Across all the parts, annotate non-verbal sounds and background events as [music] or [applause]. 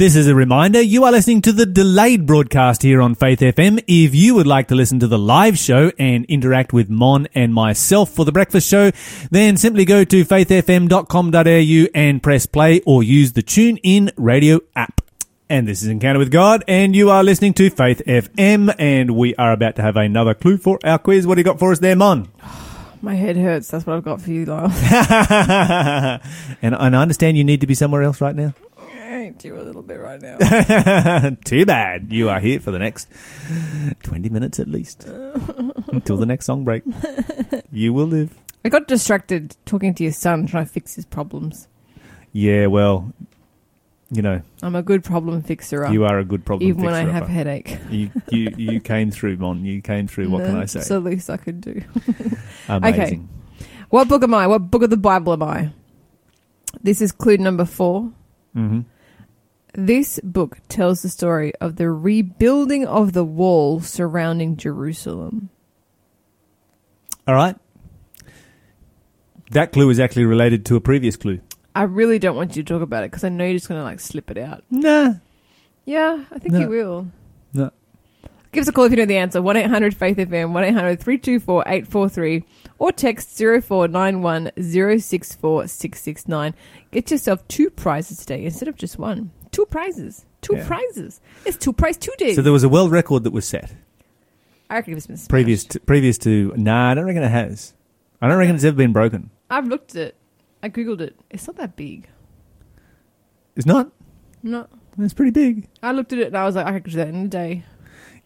This is a reminder you are listening to the delayed broadcast here on Faith FM. If you would like to listen to the live show and interact with Mon and myself for the breakfast show, then simply go to faithfm.com.au and press play or use the TuneIn radio app. And this is Encounter with God, and you are listening to Faith FM, and we are about to have another clue for our quiz. What do you got for us there, Mon? [sighs] My head hurts. That's what I've got for you, Lyle. [laughs] and, and I understand you need to be somewhere else right now. Hate you a little bit right now. [laughs] Too bad. You are here for the next 20 minutes at least. [laughs] Until the next song break. You will live. I got distracted talking to your son trying to fix his problems. Yeah, well, you know, I'm a good problem fixer. you are a good problem fixer. even when I have headache. You, you, you came through, Mon. You came through. What can I say? That's the least I could do. [laughs] Amazing. What book am I? What book of the Bible am I? This is clue number four. hmm This book tells the story of the rebuilding of the wall surrounding Jerusalem. All right. That clue is actually related to a previous clue. I really don't want you to talk about it because I know you're just going to like slip it out. Nah. Yeah, I think No. you will. No. Give us a call if you know the answer. 1 800 Faith FM, 1 800 324 843, or text 0491 064 669. Get yourself two prizes today instead of just one. Two prizes. Two Yeah. prizes. It's two prize two days. So there was a world record that was set I reckon it's been smashed. previous to, previous to. Nah, I don't reckon it has. I don't reckon it's ever been broken. I've looked at it. I googled it. It's not that big. It's not. No. It's pretty big. I looked at it and I was like, I could do that in a day.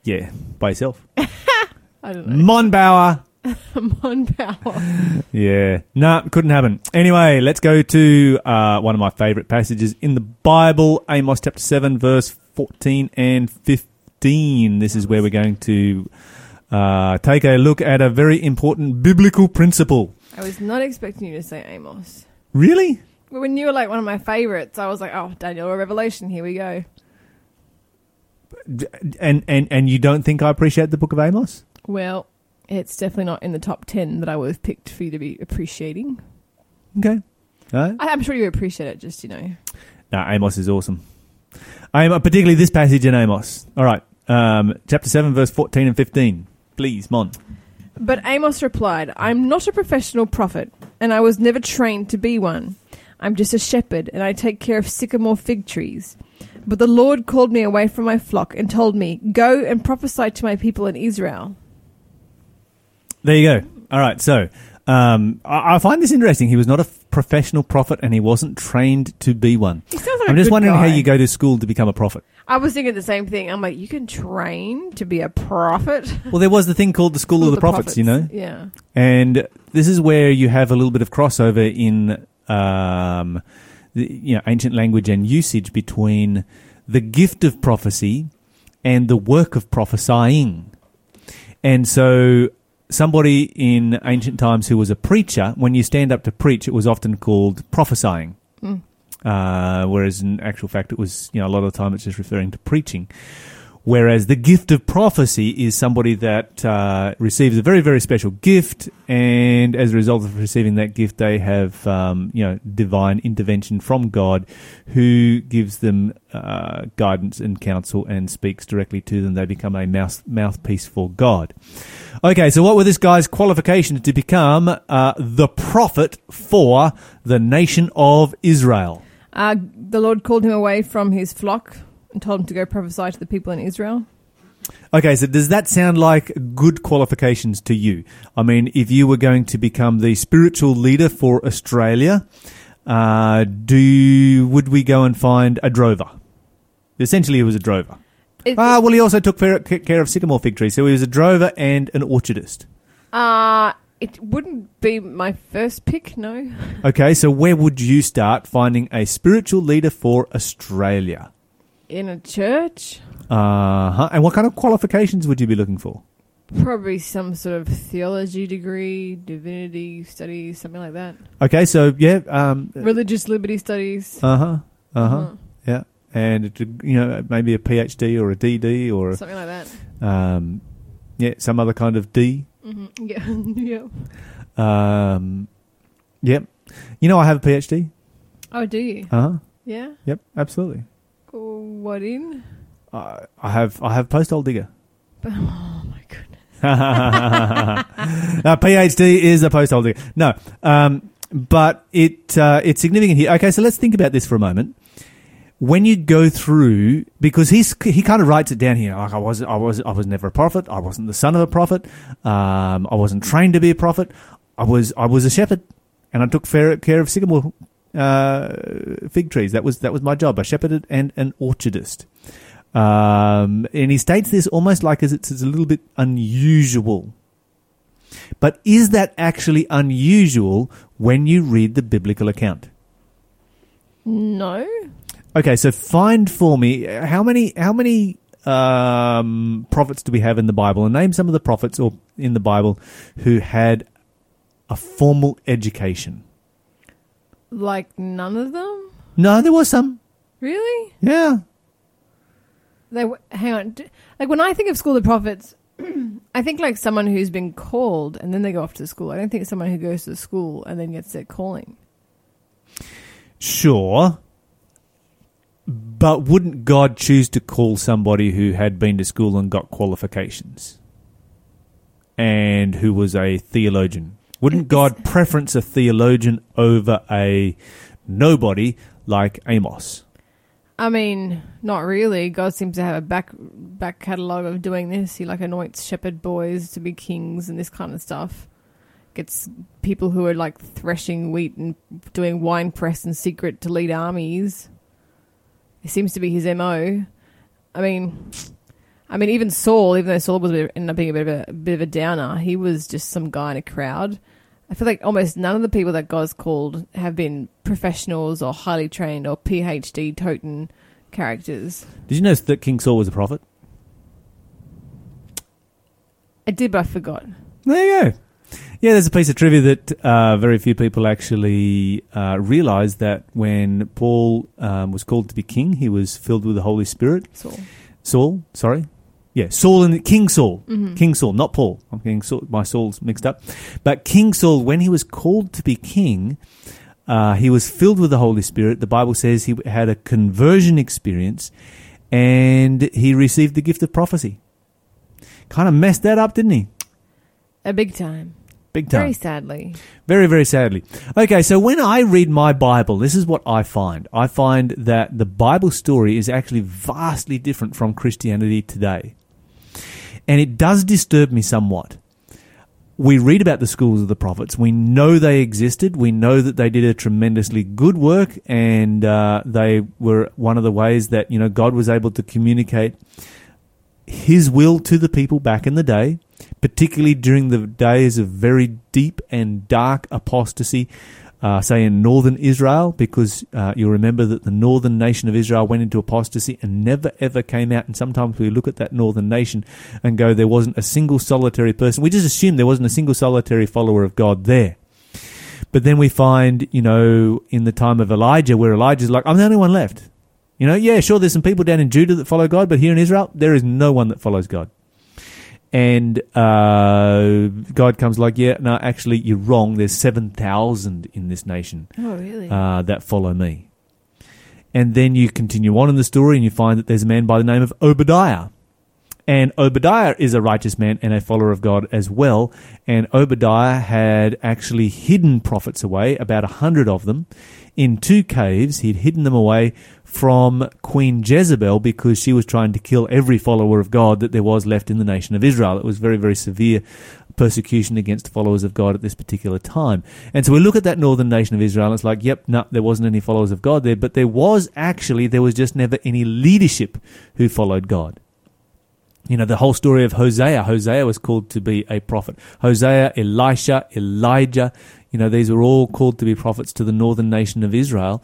Yeah, by yourself. [laughs] I don't know. Monbauer. [laughs] Mon power. Yeah. Nah, couldn't happen. Anyway, let's go to uh, one of my favourite passages in the Bible, Amos chapter 7, verse 14 and 15. This is where we're going to uh, take a look at a very important biblical principle. I was not expecting you to say Amos. Really? But when you were like one of my favorites, I was like, oh, Daniel, a revelation. Here we go. And, and, and you don't think I appreciate the book of Amos? Well, it's definitely not in the top 10 that I would have picked for you to be appreciating. Okay. All right. I- I'm sure you appreciate it, just, you know. No, Amos is awesome. I am particularly this passage in Amos. All right, um, chapter seven, verse fourteen and fifteen. Please, Mon. But Amos replied, I'm not a professional prophet, and I was never trained to be one. I'm just a shepherd, and I take care of sycamore fig trees. But the Lord called me away from my flock and told me, Go and prophesy to my people in Israel. There you go. All right, so um, I, I find this interesting. He was not a f- professional prophet, and he wasn't trained to be one. He sounds like I'm a just good wondering guy. how you go to school to become a prophet. I was thinking the same thing. I'm like, you can train to be a prophet. Well, there was the thing called the School of the, prophets, you know, Yeah. and this is where you have a little bit of crossover in um, the, you know ancient language and usage between the gift of prophecy and the work of prophesying. And so, somebody in ancient times who was a preacher, when you stand up to preach, it was often called prophesying. Mm. Uh, whereas in actual fact, it was, you know, a lot of the time it's just referring to preaching. Whereas the gift of prophecy is somebody that uh, receives a very, very special gift, and as a result of receiving that gift, they have, um, you know, divine intervention from God, who gives them uh, guidance and counsel and speaks directly to them. They become a mouth mouthpiece for God. Okay, so what were this guy's qualifications to become uh, the prophet for the nation of Israel? Uh, the Lord called him away from his flock and told him to go prophesy to the people in Israel. Okay, so does that sound like good qualifications to you? I mean, if you were going to become the spiritual leader for Australia, uh, do would we go and find a drover? Essentially, he was a drover. Ah, well, he also took care of sycamore fig trees, so he was a drover and an orchardist. Uh, it wouldn't be my first pick, no. [laughs] Okay, so where would you start finding a spiritual leader for Australia? In a church, Uh huh. And what kind of qualifications would you be looking for? probably some sort of theology degree, divinity studies, something like that. Okay, so yeah, um, Religious liberty studies. uh huh, uh huh. Uh-huh. Yeah, and it, you know maybe a PhD or a DD or Something like that. um, yeah some other kind of D. hmm [laughs] Yeah. yeah. Um, yep. You know I have a PhD. Oh, do you? Uh huh. Yeah. Yep. Absolutely. What in? Uh, I have I have post hole digger. [laughs] Oh my goodness. [laughs] now, PhD is a post hole digger. No, um, but it uh, it's significant here. Okay, so let's think about this for a moment. When you go through, because he's he kind of writes it down here. Like I was I was I was never a prophet. I wasn't the son of a prophet. Um, I wasn't trained to be a prophet. I was I was a shepherd, and I took care of sycamore uh, fig trees. That was that was my job. I shepherded and an orchardist. Um, and he states this almost like as it's, it's a little bit unusual. But is that actually unusual when you read the biblical account? No. Okay, so find for me how many how many um, prophets do we have in the Bible, and name some of the prophets or in the Bible who had a formal education. Like none of them? No, there was some. Really? Yeah, They hang on. Like when I think of school of prophets, [clears throat] I think like someone who's been called and then they go off to school. I don't think someone who goes to school and then gets their calling. sure. But wouldn't God choose to call somebody who had been to school and got qualifications? And who was a theologian? Wouldn't God [laughs] preference a theologian over a nobody like Amos? I mean, not really. God seems to have a back back catalogue of doing this. He like anoints shepherd boys to be kings and this kind of stuff. Gets people who are like threshing wheat and doing wine press in secret to lead armies. It seems to be his mo. I mean, I mean, even Saul, even though Saul was a bit, ended up being a bit of a, a bit of a downer, he was just some guy in a crowd. I feel like almost none of the people that God's called have been professionals or highly trained or PhD toten characters. Did you know that King Saul was a prophet? I did, but I forgot. There you go. Yeah, there's a piece of trivia that uh, very few people actually uh, realize that when Paul um, was called to be king, he was filled with the Holy Spirit. Saul. Saul, sorry. Yeah, Saul and King Saul. Mhm. King Saul, not Paul. I'm getting Saul, my Saul's mixed up. But King Saul, when he was called to be king, uh, he was filled with the Holy Spirit. The Bible says he had a conversion experience and he received the gift of prophecy. Kind of messed that up, didn't he? A big time. Big time. Very sadly. Very, very sadly. Okay, so when I read my Bible, this is what I find. I find that the Bible story is actually vastly different from Christianity today. And it does disturb me somewhat. We read about the schools of the prophets. We know they existed. We know that they did a tremendously good work, and uh, they were one of the ways that you know God was able to communicate His will to the people back in the day particularly during the days of very deep and dark apostasy, uh, say in northern Israel, because uh, you'll remember that the northern nation of Israel went into apostasy and never ever came out. And sometimes we look at that northern nation and go, there wasn't a single solitary person. We just assume there wasn't a single solitary follower of God there. But then we find, you know, in the time of Elijah, where Elijah's like, I'm the only one left. You know, yeah, sure, there's some people down in Judah that follow God, but here in Israel, there is no one that follows God and uh, God comes like, yeah, no, actually, you're wrong. There's seven thousand in this nation Oh, really? uh, that follow me. And then you continue on in the story, and you find that there's a man by the name of Obadiah. And Obadiah is a righteous man and a follower of God as well. And Obadiah had actually hidden prophets away, about a hundred of them, in two caves. He'd hidden them away from Queen Jezebel because she was trying to kill every follower of God that there was left in the nation of Israel. It was very, very severe persecution against followers of God at this particular time. And so we look at that northern nation of Israel and it's like, yep, no, there wasn't any followers of God there, but there was actually, there was just never any leadership who followed God. You know, the whole story of Hosea. Hosea was called to be a prophet. Hosea, Elisha, Elijah, you know, these were all called to be prophets to the northern nation of Israel.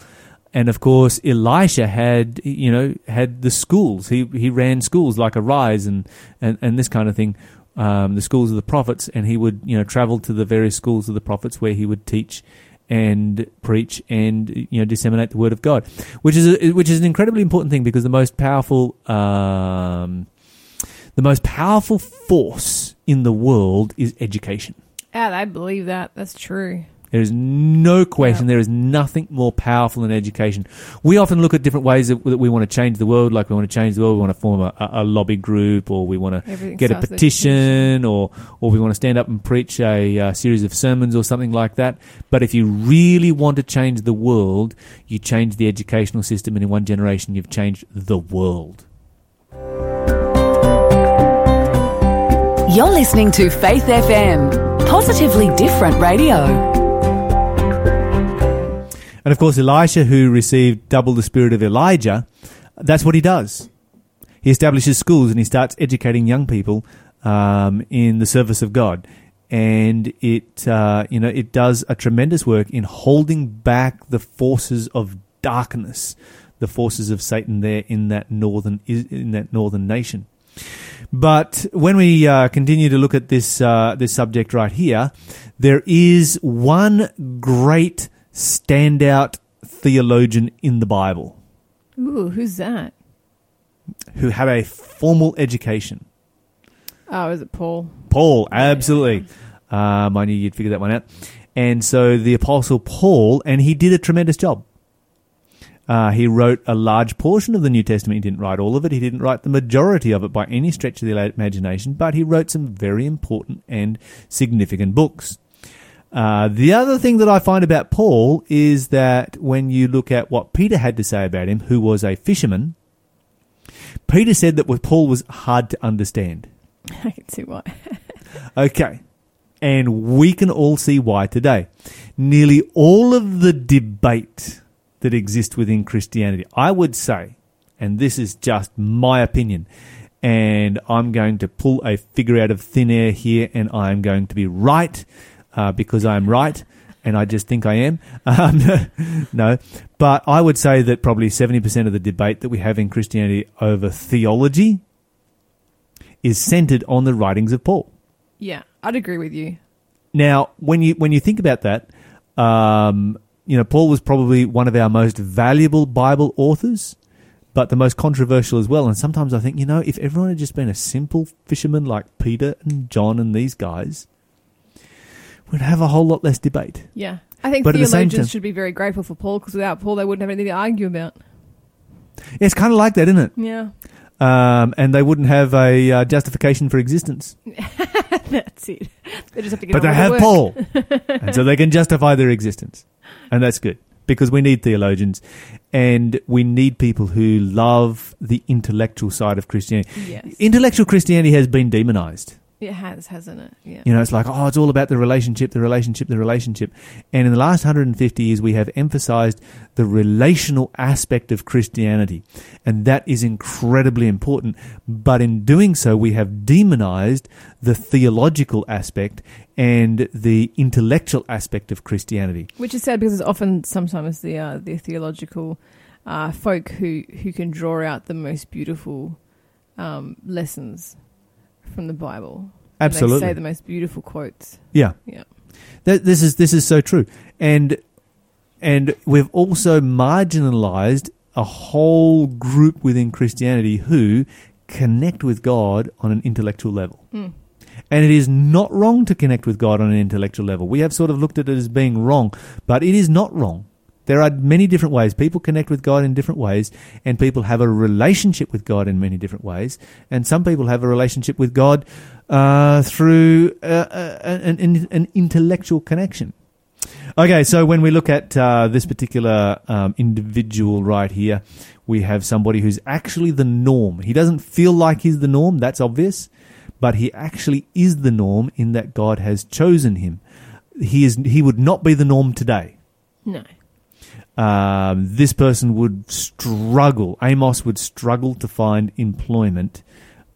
And of course, Elisha had, you know, had the schools. He, he ran schools like Arise and, and, and this kind of thing, um, the schools of the prophets. And he would, you know, travel to the various schools of the prophets where he would teach and preach and, you know, disseminate the word of God, which is, a, which is an incredibly important thing because the most powerful, um, the most powerful force in the world is education. Ah, I believe that. That's true. There is no question. Yeah. There is nothing more powerful than education. We often look at different ways that, that we want to change the world. Like we want to change the world. We want to form a, a lobby group, or we want to Everything get a petition, or or we want to stand up and preach a uh, series of sermons or something like that. But if you really want to change the world, you change the educational system, and in one generation, you've changed the world. You're listening to Faith FM, positively different radio. And of course, Elisha, who received double the spirit of Elijah, that's what he does. He establishes schools and he starts educating young people um, in the service of God. And it, uh, you know, it does a tremendous work in holding back the forces of darkness, the forces of Satan there in that northern in that northern nation. But when we uh, continue to look at this uh, this subject right here, there is one great standout theologian in the Bible Ooh, who's that? who had a formal education. Oh, is it Paul? Paul, absolutely. Um, I knew you'd figure that one out. And so the Apostle Paul, and he did a tremendous job. Uh, he wrote a large portion of the New Testament. He didn't write all of it. He didn't write the majority of it by any stretch of the imagination, but he wrote some very important and significant books. Uh, the other thing that I find about Paul is that when you look at what Peter had to say about him, who was a fisherman, Peter said that Paul was hard to understand. [laughs] I can see why. [laughs] Okay. And we can all see why today. Nearly all of the debate that exist within Christianity, I would say, and this is just my opinion, and I'm going to pull a figure out of thin air here, and I'm going to be right uh, because I'm right, and I just think I am. [laughs] Um, no, but I would say that probably 70% of the debate that we have in Christianity over theology is centered on the writings of Paul. Yeah, I'd agree with you. Now, when you when you think about that, um, you know, Paul was probably one of our most valuable Bible authors, but the most controversial as well. And sometimes I think, you know, if everyone had just been a simple fisherman like Peter and John and these guys, we'd have a whole lot less debate. Yeah. I think But at the theologians time- should be very grateful for Paul because without Paul, they wouldn't have anything to argue about. It's kind of like that, isn't it? Yeah. Um, and they wouldn't have a uh, justification for existence, [laughs] That's it. They just have to get but they have work. Paul, [laughs] and so they can justify their existence, and that's good because we need theologians, and we need people who love the intellectual side of Christianity. Yes. Intellectual Christianity has been demonized. It has, hasn't it? Yeah. You know, it's like, oh, it's all about the relationship, the relationship, the relationship. And in the last 150 years, we have emphasized the relational aspect of Christianity. And that is incredibly important. But in doing so, we have demonized the theological aspect and the intellectual aspect of Christianity. Which is sad because it's often sometimes the uh, the theological uh, folk who, who can draw out the most beautiful um, lessons from the Bible. And Absolutely. They say the most beautiful quotes. Yeah. Yeah. That, this is this is so true, and and we've also marginalized a whole group within Christianity who connect with God on an intellectual level. Mm. And it is not wrong to connect with God on an intellectual level. We have sort of looked at it as being wrong, but it is not wrong. There are many different ways. People connect with God in different ways, and people have a relationship with God in many different ways. And some people have a relationship with God uh, through uh, uh, an, an, intellectual connection. Okay, so when we look at uh, this particular um, individual right here, we have somebody who's actually the norm. He doesn't feel like he's the norm, that's obvious, but he actually is the norm in that God has chosen him. He is he would not be the norm today. No. Um, this person would struggle. Amos would struggle to find employment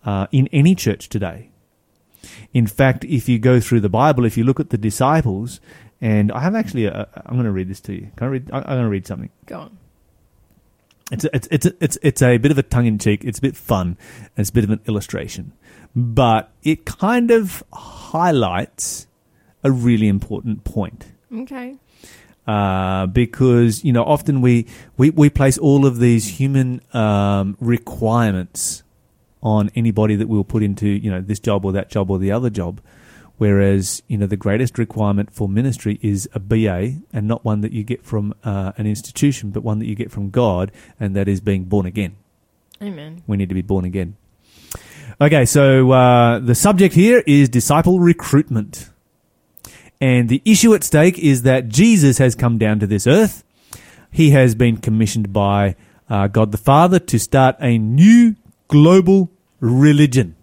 uh, in any church today. In fact, if you go through the Bible, if you look at the disciples, and I have actually, i I'm going to read this to you. Can I read? I- I'm going to read something. Go on. It's a, it's it's a, it's it's a bit of a tongue in cheek. It's a bit fun. It's a bit of an illustration, but it kind of highlights a really important point Okay. Uh, because you know often we, we, we place all of these human um, requirements on anybody that we'll put into you know this job or that job or the other job, Whereas, you know, the greatest requirement for ministry is a BA and not one that you get from uh, an institution, but one that you get from God, and that is being born again. Amen. We need to be born again. Okay, so uh, the subject here is disciple recruitment. And the issue at stake is that Jesus has come down to this earth. He has been commissioned by uh, God the Father to start a new global religion.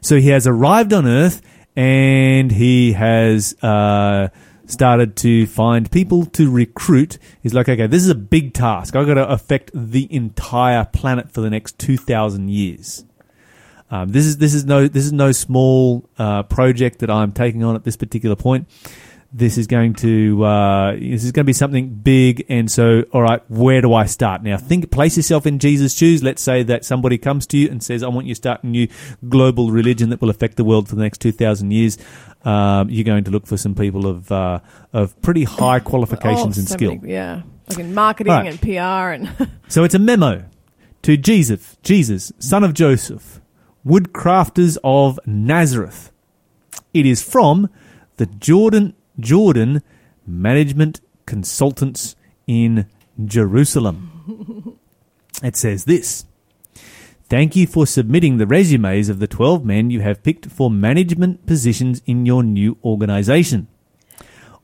So he has arrived on earth and he has uh, started to find people to recruit. He's like, okay, this is a big task. I've got to affect the entire planet for the next 2,000 years. Um, this is this is no this is no small uh, project that I'm taking on at this particular point. This is going to uh, this is going to be something big, and so all right, where do I start now? Think, place yourself in Jesus' shoes. Let's say that somebody comes to you and says, "I want you to start a new global religion that will affect the world for the next two thousand years." Um, you're going to look for some people of uh, of pretty high qualifications Oh, and skill. yeah. Like in marketing Right. and PR and So it's a memo to Jesus, Jesus, son of Joseph, woodcrafters of Nazareth. It is from the Jordan Jordan Management Consultants in Jerusalem. It says this. Thank you for submitting the resumes of the 12 men you have picked for management positions in your new organization.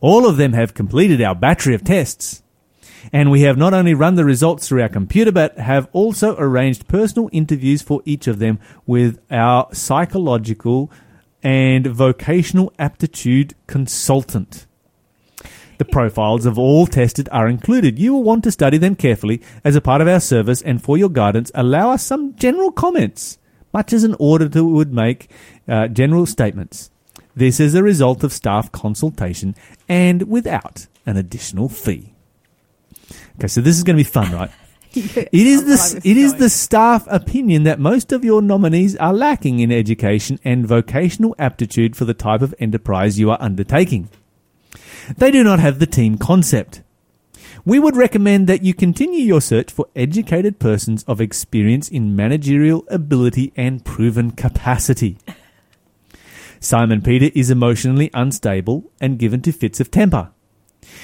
All of them have completed our battery of tests. And we have not only run the results through our computer, but have also arranged personal interviews for each of them with our psychological and vocational aptitude consultant. The profiles of all tested are included. You will want to study them carefully as a part of our service and for your guidance, allow us some general comments, much as an auditor would make uh, general statements. This is a result of staff consultation and without an additional fee. Okay, so this is going to be fun, right? [laughs] It is the it is the staff opinion that most of your nominees are lacking in education and vocational aptitude for the type of enterprise you are undertaking. They do not have the team concept. We would recommend that you continue your search for educated persons of experience in managerial ability and proven capacity. [laughs] Simon Peter is emotionally unstable and given to fits of temper.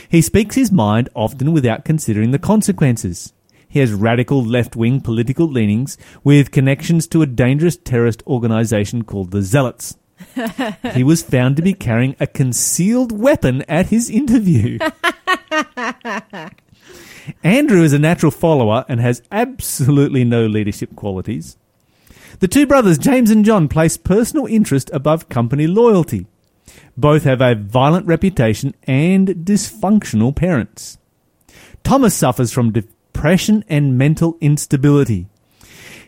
He speaks his mind often without considering the consequences. He has radical left wing political leanings with connections to a dangerous terrorist organization called the Zealots. [laughs] he was found to be carrying a concealed weapon at his interview. [laughs] Andrew is a natural follower and has absolutely no leadership qualities. The two brothers, James and John, place personal interest above company loyalty. Both have a violent reputation and dysfunctional parents. Thomas suffers from depression and mental instability.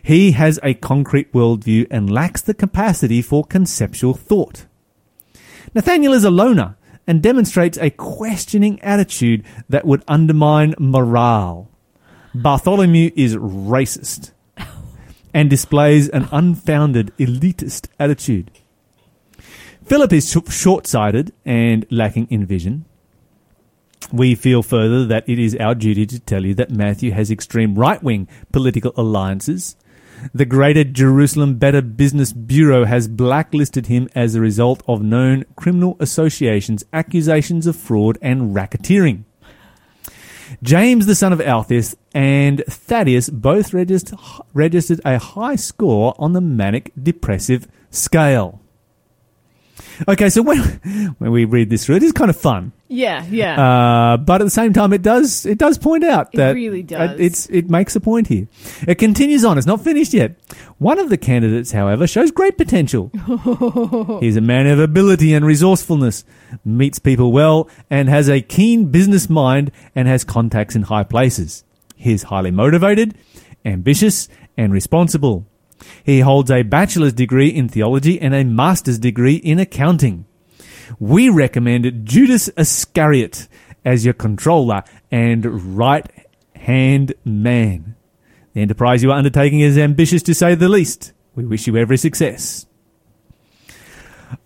He has a concrete worldview and lacks the capacity for conceptual thought. Nathaniel is a loner and demonstrates a questioning attitude that would undermine morale. Bartholomew is racist and displays an unfounded elitist attitude. Philip is short sighted and lacking in vision. We feel further that it is our duty to tell you that Matthew has extreme right wing political alliances. The Greater Jerusalem Better Business Bureau has blacklisted him as a result of known criminal associations, accusations of fraud, and racketeering. James, the son of Alphaeus, and Thaddeus both registered a high score on the manic depressive scale. Okay, so when [laughs] when we read this through, it is kind of fun, yeah, yeah. uh, but at the same time, it does it does point out It that really does. it's it makes a point here. It continues on; it's not finished yet. One of the candidates, however, shows great potential. [laughs] He's a man of ability and resourcefulness, meets people well, and has a keen business mind and has contacts in high places. He's highly motivated, ambitious, and responsible. He holds a bachelor's degree in theology and a master's degree in accounting. We recommend Judas Iscariot as your controller and right hand man. The enterprise you are undertaking is ambitious to say the least. We wish you every success.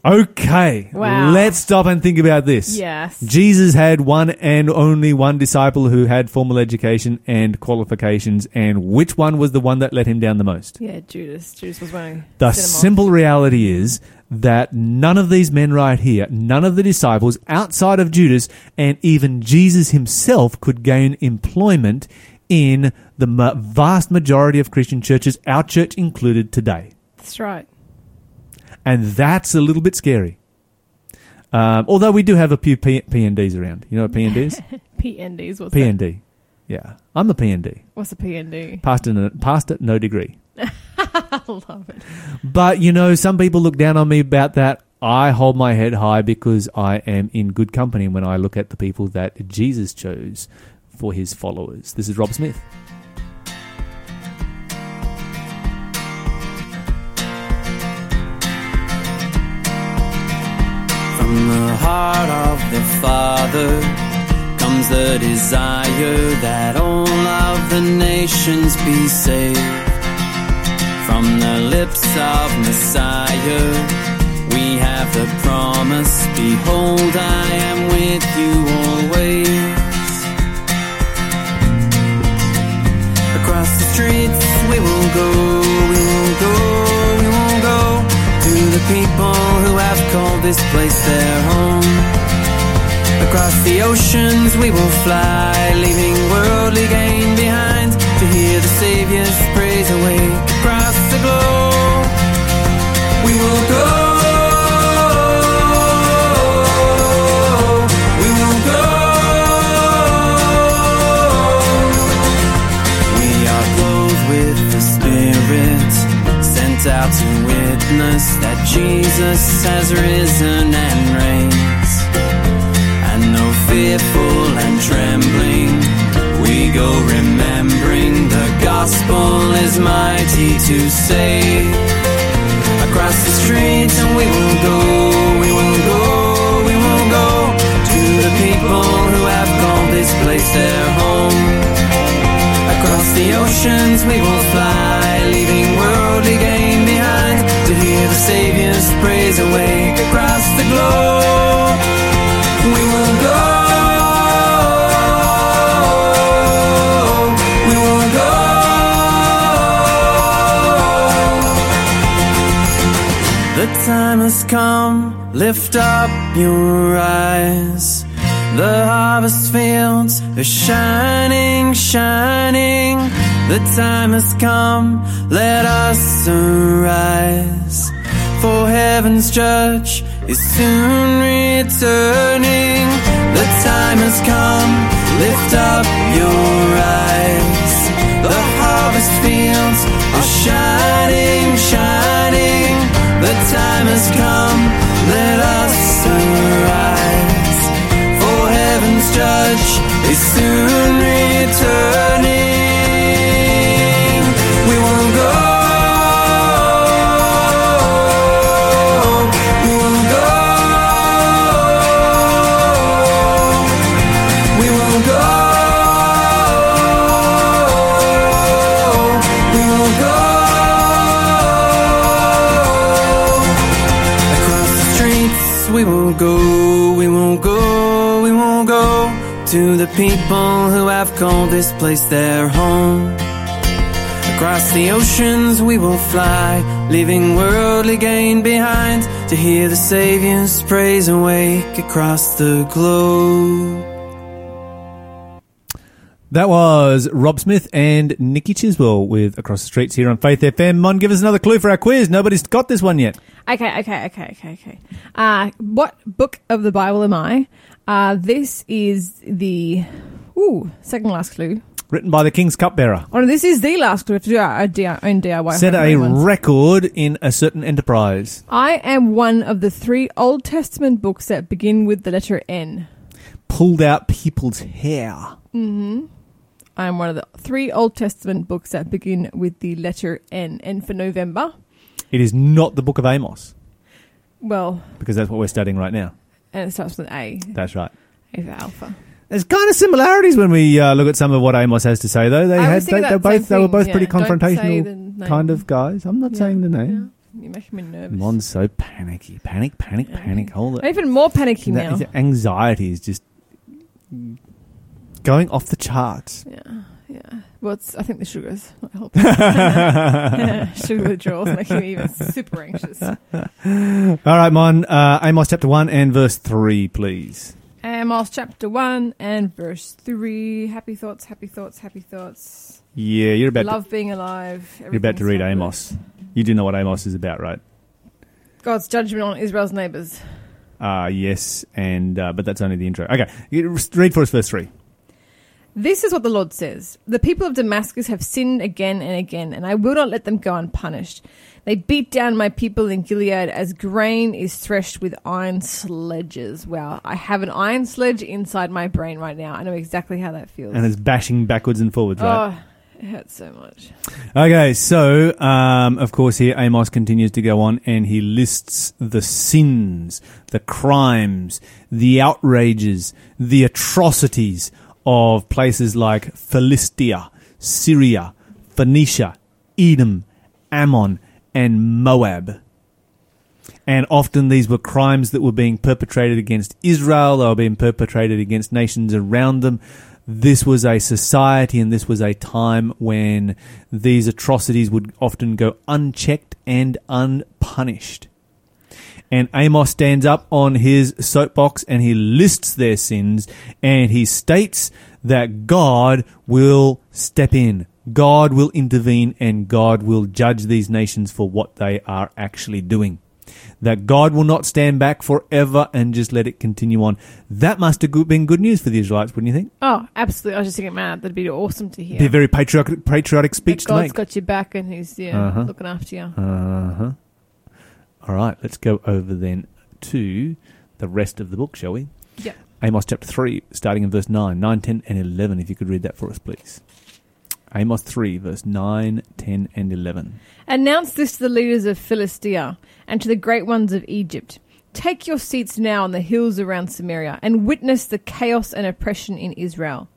Okay, Wow. let's stop and think about this. Yes. Jesus had one and only one disciple who had formal education and qualifications, and which one was the one that let him down the most? Yeah, Judas. Judas was one. The simple reality is that none of these men right here, none of the disciples outside of Judas, and even Jesus himself could gain employment in the ma- vast majority of Christian churches, our church included today. That's right. And that's a little bit scary. Um, although we do have a few P- PNDs around. You know what PND is? [laughs] PNDs. What's that? PND. Yeah. I'm a PND. What's a PND? Pastor, no, pastor, no degree. [laughs] I love it. But you know, some people look down on me about that. I hold my head high because I am in good company when I look at the people that Jesus chose for his followers. This is Rob Smith. From the heart of the Father comes the desire that all of the nations be saved. From the lips of Messiah, we have the promise Behold, I am with you always. Across the streets we will go, we will go, the people who have called this place their home. Across the oceans we will fly, leaving worldly gain behind to hear the Savior's praise awake across the globe. We will go. Lift up your eyes. The harvest fields are shining, shining. The time has come, let us arise. For heaven's judge is soon returning. The time has come, lift up your eyes. The harvest fields are shining, shining. The time has come, let us arise. For heaven's judge is soon returning. People who have called this place their home. Across the oceans we will fly, leaving worldly gain behind to hear the Savior's praise awake across the globe. That was Rob Smith and Nikki Chiswell with Across the Streets here on Faith FM. Mon, give us another clue for our quiz. Nobody's got this one yet. Okay, okay, okay, okay, okay. Uh, what book of the Bible am I? Uh, this is the ooh second last clue. Written by the King's Cupbearer. Oh, no, this is the last clue. We have to do our, D- own DIY. Set a ones. record in a certain enterprise. I am one of the three Old Testament books that begin with the letter N. Pulled out people's hair. Mm-hmm. I am one of the three Old Testament books that begin with the letter N. N for November. It is not the Book of Amos, Well, because that's what we're studying right now. and it starts with an A. That's right. A for Alpha. There's kind of similarities when we uh, look at some of what Amos has to say, though. They I had they, both same they were both yeah. pretty confrontational kind of guys. I'm not Yeah, saying the name. You're making me nervous. Mon's so panicky. Panic, panic, Yeah. panic. All I'm even more panicky that- now. anxiety is just going off the charts. Yeah, yeah. Well, it's, I think the sugars might help. Sugar [laughs] withdrawals making me even super anxious. [laughs] All right, Mon. Uh, Amos chapter 1 and verse 3, please. Amos chapter 1 and verse 3. Happy thoughts, happy thoughts, happy thoughts. Yeah, you're about, to. Love being alive. you're about to read everything's Amos. You do know what Amos is about, right? God's judgment on Israel's neighbours. Uh, yes, and uh, but that's only the intro. Okay, read for us verse 3. This is what the Lord says The people of Damascus have sinned again and again, and I will not let them go unpunished. They beat down my people in Gilead as grain is threshed with iron sledges. Wow, I have an iron sledge inside my brain right now. I know exactly how that feels. And it's bashing backwards and forwards, right? Oh, it hurts so much. Okay, so um, of course here Amos continues to go on and he lists the sins, the crimes, the outrages, the atrocities of places like Philistia, Syria, Phoenicia, Edom, Ammon, and Moab. And often these were crimes that were being perpetrated against Israel, they were being perpetrated against nations around them. This was a society and this was a time when these atrocities would often go unchecked and unpunished. And Amos stands up on his soapbox and he lists their sins and he states that God will step in. God will intervene and God will judge these nations for what they are actually doing. That God will not stand back forever and just let it continue on. That must have been good news for the Israelites, wouldn't you think? Oh, absolutely. I was just thinking, man, that'd be awesome to hear. Be a very patriotic, patriotic speech that to God's make. got your back and he's yeah, Uh-huh. looking after you. Uh huh. All right, let's go over then to the rest of the book, shall we? Yeah. Amos chapter 3, starting in verse 9, 9, 10, and 11. If you could read that for us, please. Amos 3, verse 9, 10, and 11. Announce this to the leaders of Philistia and to the great ones of Egypt. Take your seats now on the hills around Samaria and witness the chaos and oppression in Israel.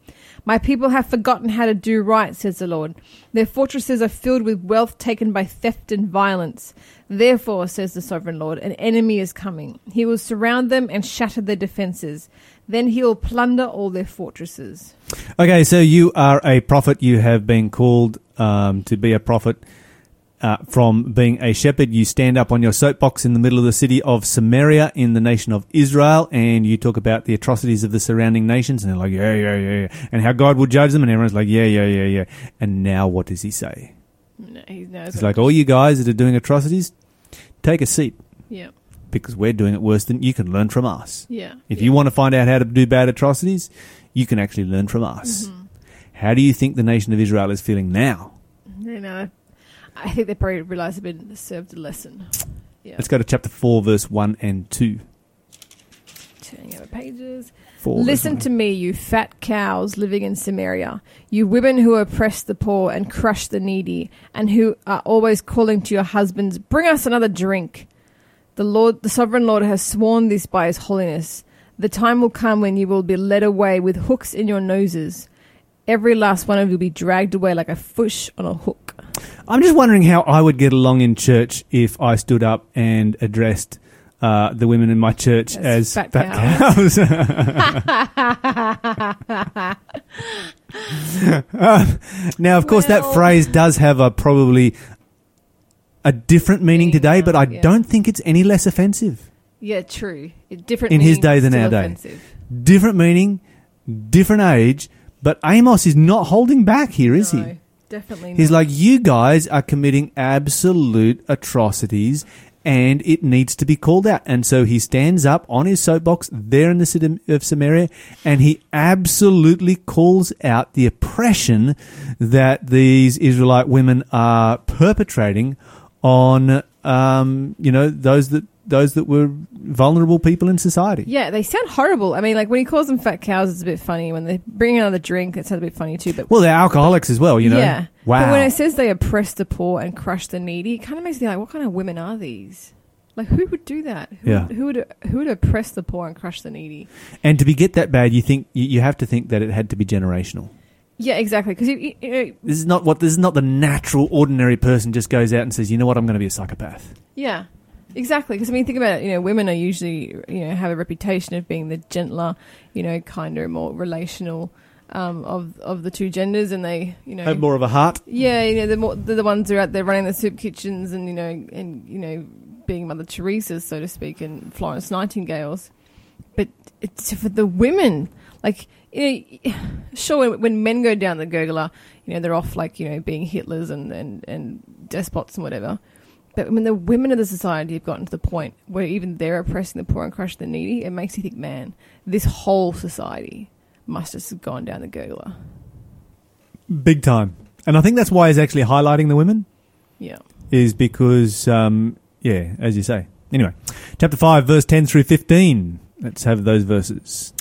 My people have forgotten how to do right, says the Lord. Their fortresses are filled with wealth taken by theft and violence. Therefore, says the sovereign Lord, an enemy is coming. He will surround them and shatter their defenses. Then he will plunder all their fortresses. Okay, so you are a prophet. You have been called um, to be a prophet. Uh, from being a shepherd, you stand up on your soapbox in the middle of the city of Samaria in the nation of Israel, and you talk about the atrocities of the surrounding nations, and they're like, yeah, yeah, yeah, yeah, and how God will judge them, and everyone's like, yeah, yeah, yeah, yeah. And now what does he say? No, he. It's like, all you guys that are doing atrocities, take a seat yeah, because we're doing it worse than you can learn from us. yeah. If yeah. you want to find out how to do bad atrocities, you can actually learn from us. Mm-hmm. How do you think the nation of Israel is feeling now? You know, I think they probably realise they've been served a lesson. Yeah. Let's go to chapter 4, verse 1 and 2. Turning over pages. 4, Listen to me, you fat cows living in Samaria, you women who oppress the poor and crush the needy, and who are always calling to your husbands, "Bring us another drink." The Lord, the sovereign Lord, has sworn this by His holiness. The time will come when you will be led away with hooks in your noses. Every last one of you will be dragged away like a fish on a hook. I'm just wondering how I would get along in church if I stood up and addressed uh, the women in my church As as, fat cows. Uh, [laughs] [laughs] now, of course, that phrase does have a probably a different meaning today, but I yeah. don't think it's any less offensive. Yeah, true. Different In his meaning, day than our day. offensive. Different meaning, different age, but Amos is not holding back here, is No, he? Definitely. He's not. like, you guys are committing absolute atrocities and it needs to be called out. And so he stands up on his soapbox there in the city of Samaria and he absolutely calls out the oppression that these Israelite women are perpetrating on, um, you know, those that, those that were vulnerable people in society. Yeah, they sound horrible. I mean, like when he calls them fat cows, it's a bit funny. When they bring another drink, it sounds a bit funny too. But Well, they're alcoholics as well, you know. yeah, Wow. But when it says they oppress the poor and crush the needy, it kind of makes me like, what kind of women are these? Like, who would do that? Who, Yeah. would, who would who would oppress the poor and crush the needy? and to be get that bad, you think you, you have to think that it had to be generational. Yeah, exactly. Because This is not what this is not the natural, ordinary person just goes out and says, "You know what? I'm going to be a psychopath." yeah, exactly. Because I mean, think about it. You know, women are usually you know have a reputation of being the gentler, you know, kinder, more relational um, of of the two genders, and they you know Have more of a heart. Yeah, you know, the more, they're the ones who are out there running the soup kitchens and you know, and you know, being Mother Teresa's, so to speak, and Florence Nightingales. But it's for the women, like you know, [sighs] sure, when, when men go down the gurgler, you know, they're off like you know, being Hitlers and and and despots and whatever. But when the women of the society have gotten to the point where even they're oppressing the poor and crushing the needy, it makes you think, man, this whole society must have gone down the gurgler. Big time. And I think that's why he's actually highlighting the women Yeah. is because, um, yeah, as you say. Anyway, chapter 5, verse 10 through 15. Let's have those verses.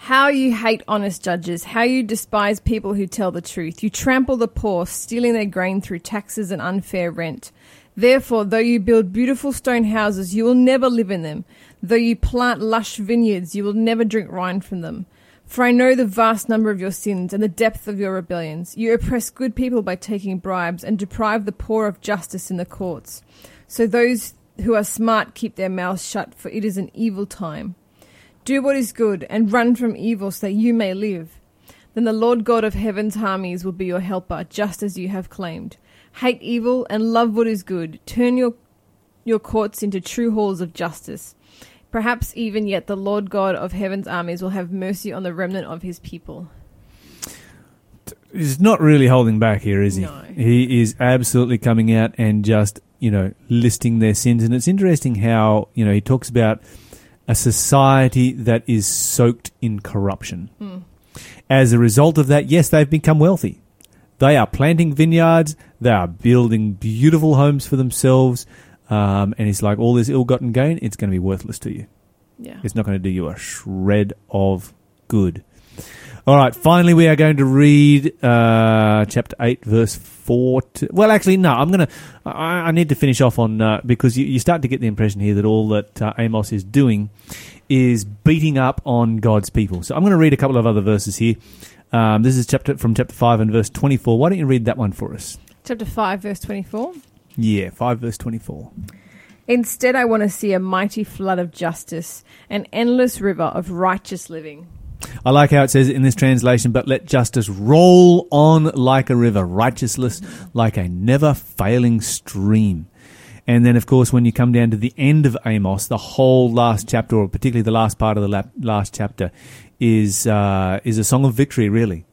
How you hate honest judges, how you despise people who tell the truth. You trample the poor, stealing their grain through taxes and unfair rent. Therefore, though you build beautiful stone houses, you will never live in them. Though you plant lush vineyards, you will never drink wine from them. For I know the vast number of your sins and the depth of your rebellions. You oppress good people by taking bribes and deprive the poor of justice in the courts. So those who are smart keep their mouths shut, for it is an evil time. Do what is good and run from evil so that you may live. Then the Lord God of heaven's armies will be your helper, just as you have claimed. Hate evil and love what is good. Turn your, your courts into true halls of justice. Perhaps even yet the Lord God of heaven's armies will have mercy on the remnant of his people. He's not really holding back here, is he? No. He is absolutely coming out and just, you know, listing their sins. And it's interesting how, you know, he talks about a society that is soaked in corruption. As a result of that, yes, they've become wealthy. They are planting vineyards, they are building beautiful homes for themselves. Um, and it's like all this ill gotten gain, it's going to be worthless to you. Yeah. It's not going to do you a shred of good. All right, finally, we are going to read uh, chapter 8, verse 4. To, well, actually, no, I'm going to. I, need to finish off on. Uh, because you, you start to get the impression here that all that uh, Amos is doing is beating up on God's people. So I'm going to read a couple of other verses here. Um, this is chapter from chapter 5 and verse 24. Why don't you read that one for us? Chapter 5, verse 24. Yeah, 5 verse 24. Instead, I want to see a mighty flood of justice, an endless river of righteous living. I like how it says in this translation, but let justice roll on like a river, righteousness like a never failing stream. And then, of course, when you come down to the end of Amos, the whole last chapter, or particularly the last part of the last chapter, is uh, is a song of victory, really.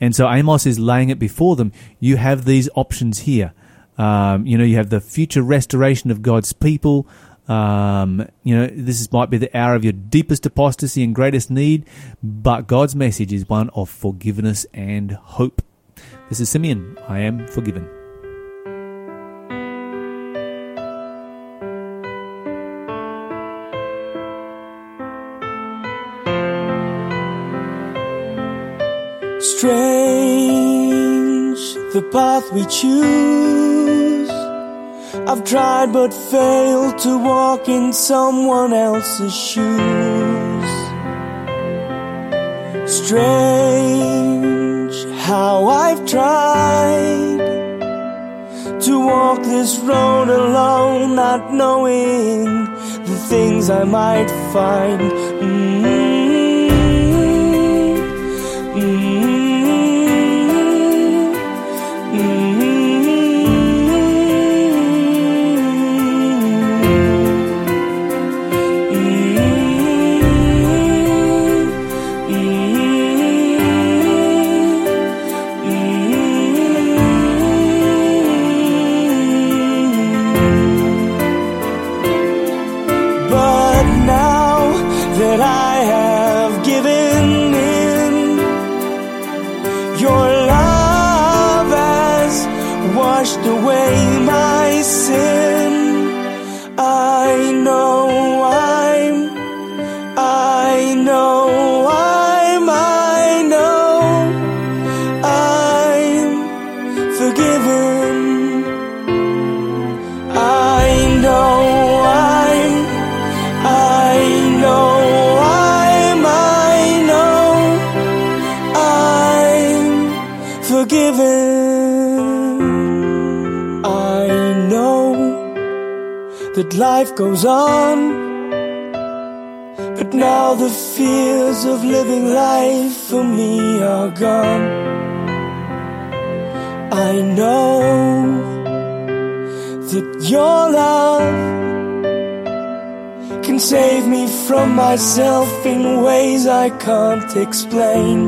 And so Amos is laying it before them. You have these options here. Um, you know, you have the future restoration of God's people. Um, you know, this is, might be the hour of your deepest apostasy and greatest need, but God's message is one of forgiveness and hope. This is Simeon. I am forgiven. Strange, the path we choose. I've tried but failed to walk in someone else's shoes. Strange how I've tried to walk this road alone, not knowing the things I might find. Mm. Mm. Explain.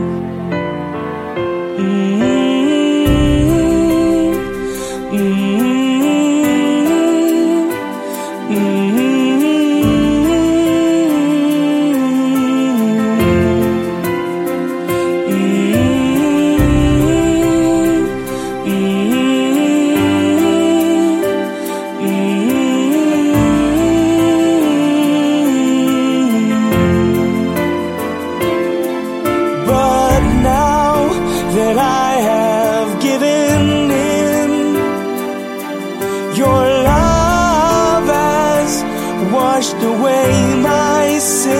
Washed away my sin.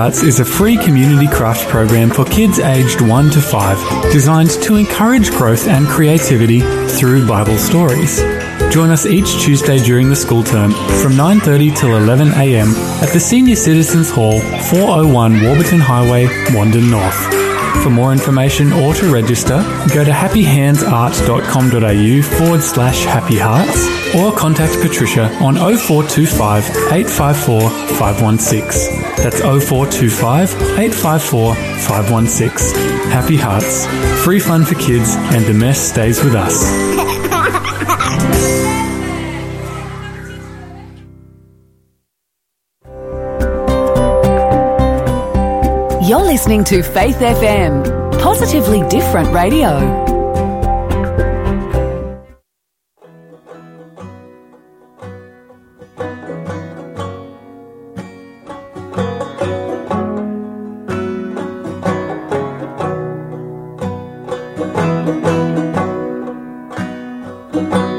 Hearts is a free community craft program for kids aged 1 to 5, designed to encourage growth and creativity through Bible stories. Join us each Tuesday during the school term from 9:30 till 11 a.m. at the Senior Citizens Hall, 401 Warburton Highway, Wandin North. For more information or to register, go to happyhandsart.com.au forward slash happy hearts or contact Patricia on 0425 854 516. That's 0425 854 516. Happy Hearts. Free fun for kids and the mess stays with us. You're listening to Faith FM, positively different radio. Come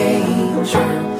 stranger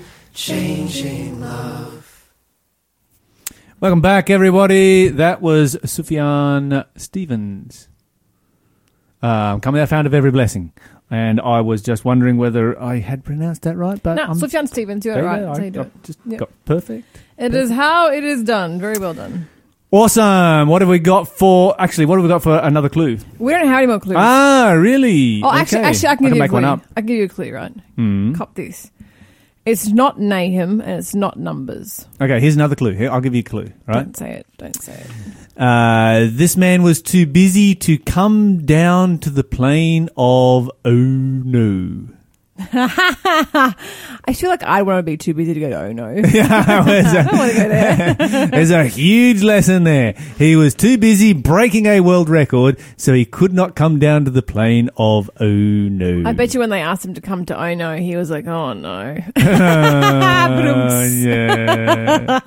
unchanging love. Welcome back, everybody. That was Sufjan Stevens. Um, Come Thou Fount of Every Blessing. And I was just wondering whether I had pronounced that right. But No, I'm- Sufjan Stevens, you got there it you right. go. That's I you do it. just Yep. got perfect. It is how it is done. Very well done. Awesome. What have we got for? Actually, what have we got for another clue? We don't have any more clues. Ah, really? oh, actually, Okay. actually, I can give you a make clue. one up. I can give you a clue, right? Mm. Cop this. It's not Nahum and it's not numbers. Okay, here's another clue. Here, I'll give you a clue. Right. Don't say it. Don't say it. Uh, this man was too busy to come down to the plain of oh no. [laughs] I feel like I want to be too busy to go. Oh no, [laughs] Yeah, [laughs] there's don't want to go there. a, there's a huge lesson there. He was too busy breaking a world record, so he could not come down to the plain of oh no. I bet you when they asked him to come to Oh no, he was like, Oh no. Uh, yeah.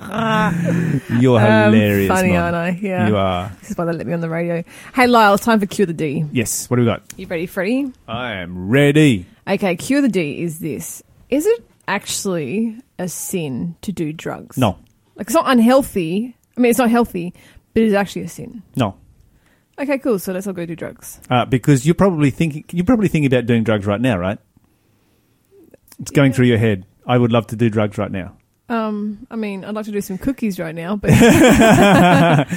You're Um, hilarious. funny, Mum. aren't I? Yeah. You are. This is why they let me on the radio. Hey Lyle, it's time for Cure the D. Yes. What do we got? You ready, Freddie? I am ready. Okay, Cure the D is this. Is it actually a sin to do drugs? No. Like it's not unhealthy. I mean, it's not healthy, but it is actually a sin. No. Okay, cool. So let's all go do drugs. Uh, because you're probably thinking you're probably thinking about doing drugs right now, right? It's going through your head. I would love to do drugs right now. Um, I mean, I'd like to do some cookies right now, but [laughs] [laughs]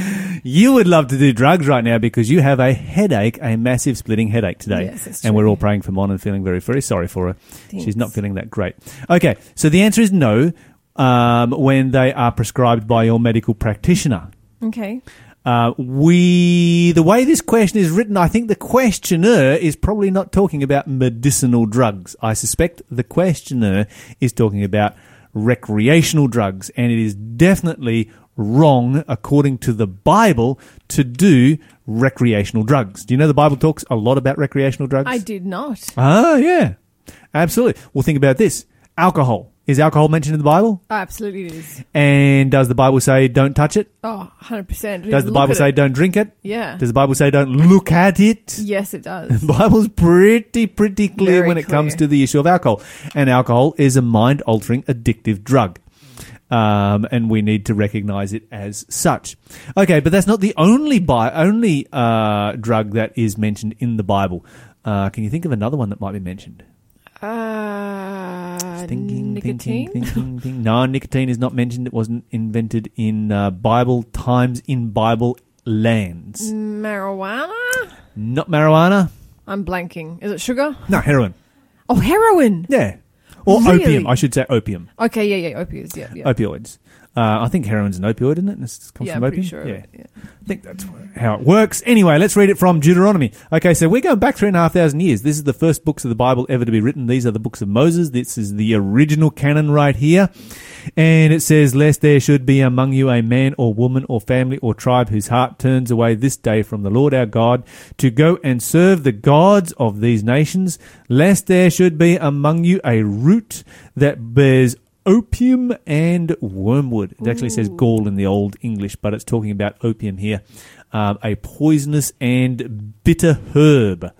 You would love to do drugs right now because you have a headache, a massive splitting headache today. Yes, and we're all praying for Mon and feeling very, very sorry for her. She's not feeling that great. Okay, so the answer is no um, when they are prescribed by your medical practitioner. okay. Uh, we, the way this question is written, I think the questioner is probably not talking about medicinal drugs. I suspect the questioner is talking about recreational drugs, and it is definitely wrong, according to the Bible, to do recreational drugs. Do you know the Bible talks a lot about recreational drugs? I did not. Ah, yeah, absolutely. Well, think about this: alcohol. Is alcohol mentioned in the Bible? Oh, absolutely it is. And does the Bible say don't touch it? Oh, 100%. Does the Bible say don't drink it? Yeah. Does the Bible say don't look at it? yes, it does. [laughs] The Bible's pretty, pretty clear Very when it comes to the issue of alcohol. And alcohol is a mind altering addictive drug. Um, and we need to recognize it as such. Okay, but that's not the only bi- only uh, drug that is mentioned in the Bible. Uh, can you think of another one that might be mentioned? Uh, Thinking, nicotine? thinking, thinking, thinking. [laughs] No, nicotine is not mentioned. It wasn't invented in uh, Bible times in Bible lands. Marijuana? Not marijuana. I'm blanking. Is it sugar? No, heroin. Oh, heroin. Yeah. Or Really? opium. I should say opium. Okay, yeah, yeah, opioids. Yeah, yeah. Opioids. Uh, I think heroin's an opioid, isn't it? This comes yeah, from I'm opium. sure. Yeah. yeah. I think that's how it works. Anyway, let's read it from Deuteronomy. Okay, so we're going back three and a half thousand years. This is the first books of the Bible ever to be written. These are the books of Moses. This is the original canon right here. And it says, Lest there should be among you a man or woman or family or tribe whose heart turns away this day from the Lord our God to go and serve the gods of these nations, lest there should be among you a root that bears opium and wormwood. It actually says gall in the Old English, but it's talking about opium here. Um, a poisonous and bitter herb. Uh,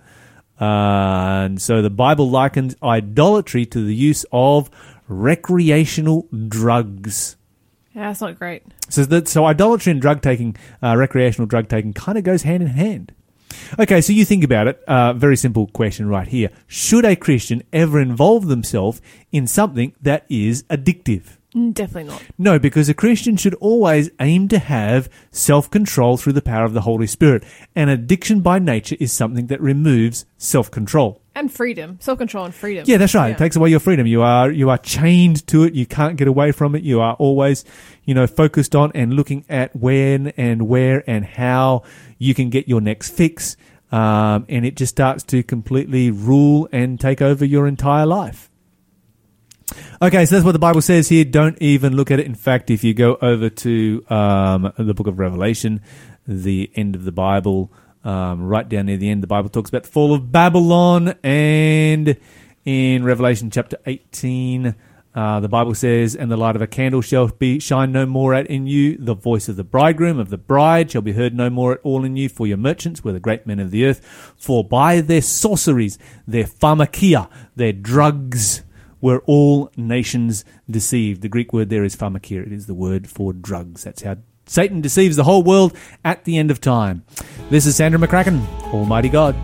and so the Bible likens idolatry to the use of recreational drugs. Yeah, that's not great. So that so idolatry and drug taking, uh, recreational drug taking, kind of goes hand in hand. Okay, so you think about it. Uh, very simple question right here: Should a Christian ever involve themselves in something that is addictive? Mm, Definitely not. No, because a Christian should always aim to have self control through the power of the Holy Spirit. And addiction by nature is something that removes self control. And freedom, self control, and freedom. Yeah, that's right. It takes away your freedom. You are you are chained to it. You can't get away from it. You are always, you know, focused on and looking at when and where and how you can get your next fix. Um, and it just starts to completely rule and take over your entire life. Okay, so that's what the Bible says here. Don't even look at it. In fact, if you go over to um, the book of Revelation, the end of the Bible, um, right down near the end, the Bible talks about the fall of Babylon. And in Revelation chapter 18, uh, the Bible says, And the light of a candle shall be shine no more at in you. The voice of the bridegroom, of the bride, shall be heard no more at all in you. For your merchants were the great men of the earth. For by their sorceries, their pharmakeia, their drugs, were all nations deceived. The Greek word there is pharmakeia. It is the word for drugs. That's how Satan deceives the whole world at the end of time. This is Sandra McCracken, Almighty God.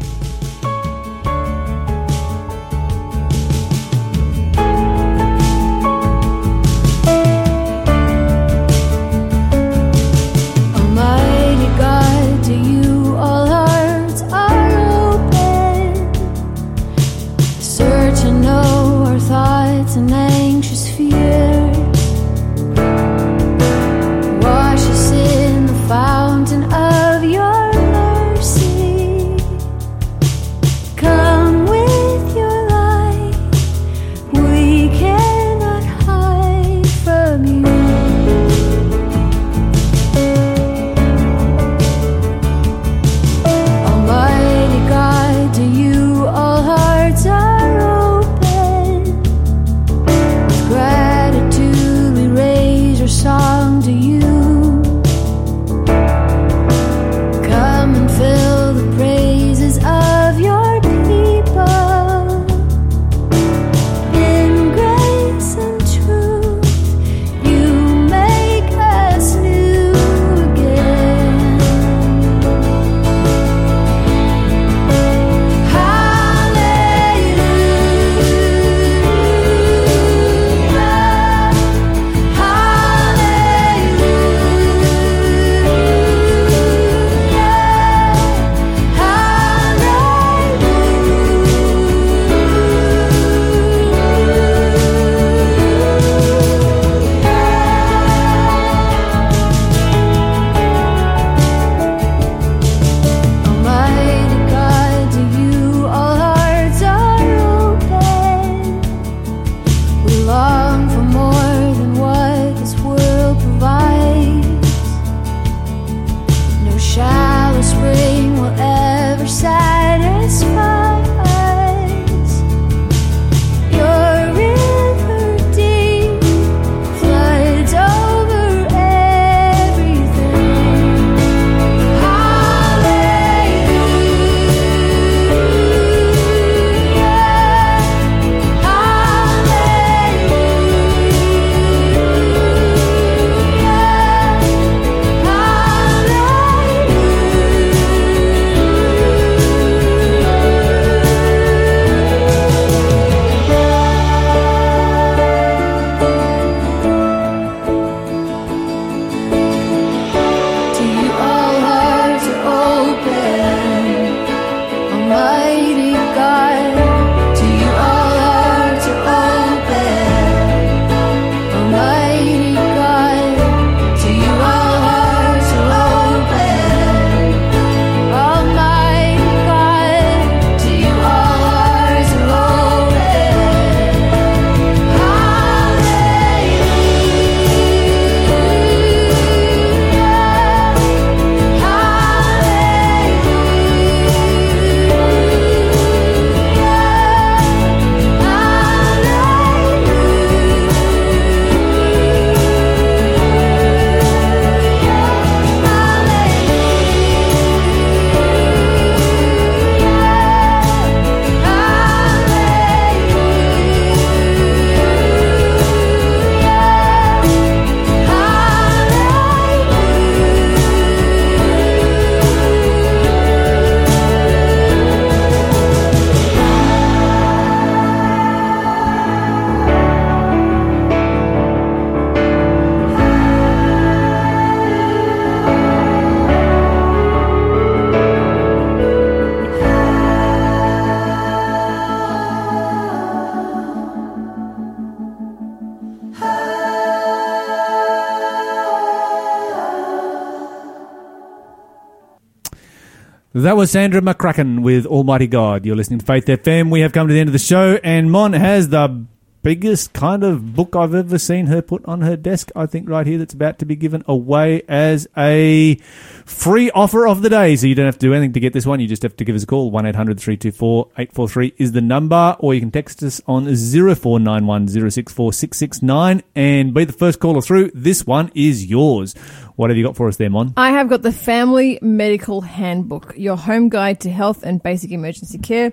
That was Sandra McCracken with Almighty God. You're listening to Faith FM. We have come to the end of the show, and Mon has the biggest kind of book I've ever seen her put on her desk, I think, right here, that's about to be given away as a free offer of the day. So you don't have to do anything to get this one. You just have to give us a call. 1 800 324 843 is the number, or you can text us on 0491 064 669 and be the first caller through. This one is yours. What have you got for us there, Mon? I have got the Family Medical Handbook, your home guide to health and basic emergency care,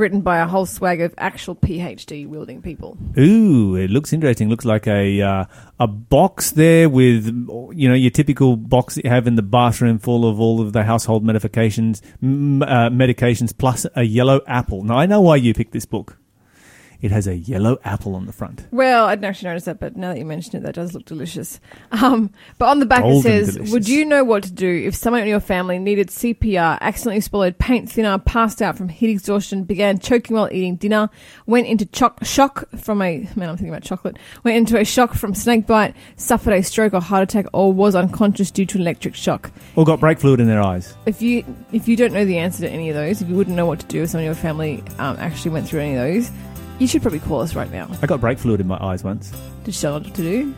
written by a whole swag of actual PhD wielding people. Ooh, it looks interesting. Looks like a uh, a box there with you know your typical box that you have in the bathroom, full of all of the household medications, m- uh, medications plus a yellow apple. Now I know why you picked this book. It has a yellow apple on the front. Well, I didn't actually notice that, but now that you mention it, that does look delicious. Um, but on the back Golden it says, delicious. "Would you know what to do if someone in your family needed CPR, accidentally swallowed paint thinner, passed out from heat exhaustion, began choking while eating dinner, went into choc- shock from a man, I'm thinking about chocolate, went into a shock from snake bite, suffered a stroke or heart attack, or was unconscious due to an electric shock?" Or got brake fluid in their eyes. If you if you don't know the answer to any of those, if you wouldn't know what to do if someone in your family um, actually went through any of those, you should probably call us right now. I got brake fluid in my eyes once. Did you know what to do?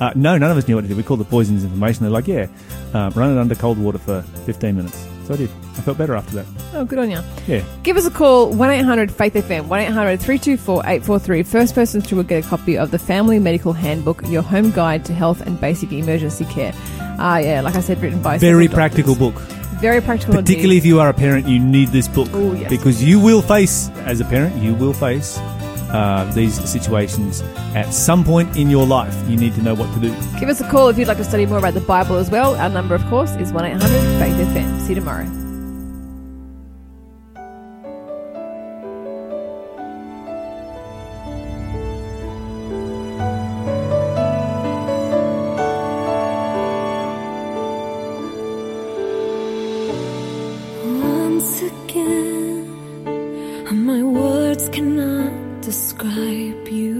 Uh, no, none of us knew what to do. We called the poisons information. They're like, yeah, um, run it under cold water for 15 minutes. So I did. I felt better after that. Oh, good on you. Yeah. Give us a call, 1 800 Faith FM, 1 800 324 843. First person through will get a copy of the Family Medical Handbook, your home guide to health and basic emergency care. Ah, yeah, like I said, written by Very practical doctors. book. Very practical Particularly if you are a parent, you need this book. Oh, yes. Because you will face, as a parent, you will face uh, these situations at some point in your life. You need to know what to do. Give us a call if you'd like to study more about the Bible as well. Our number, of course, is 1 800 Faith FM. See you tomorrow. Describe you.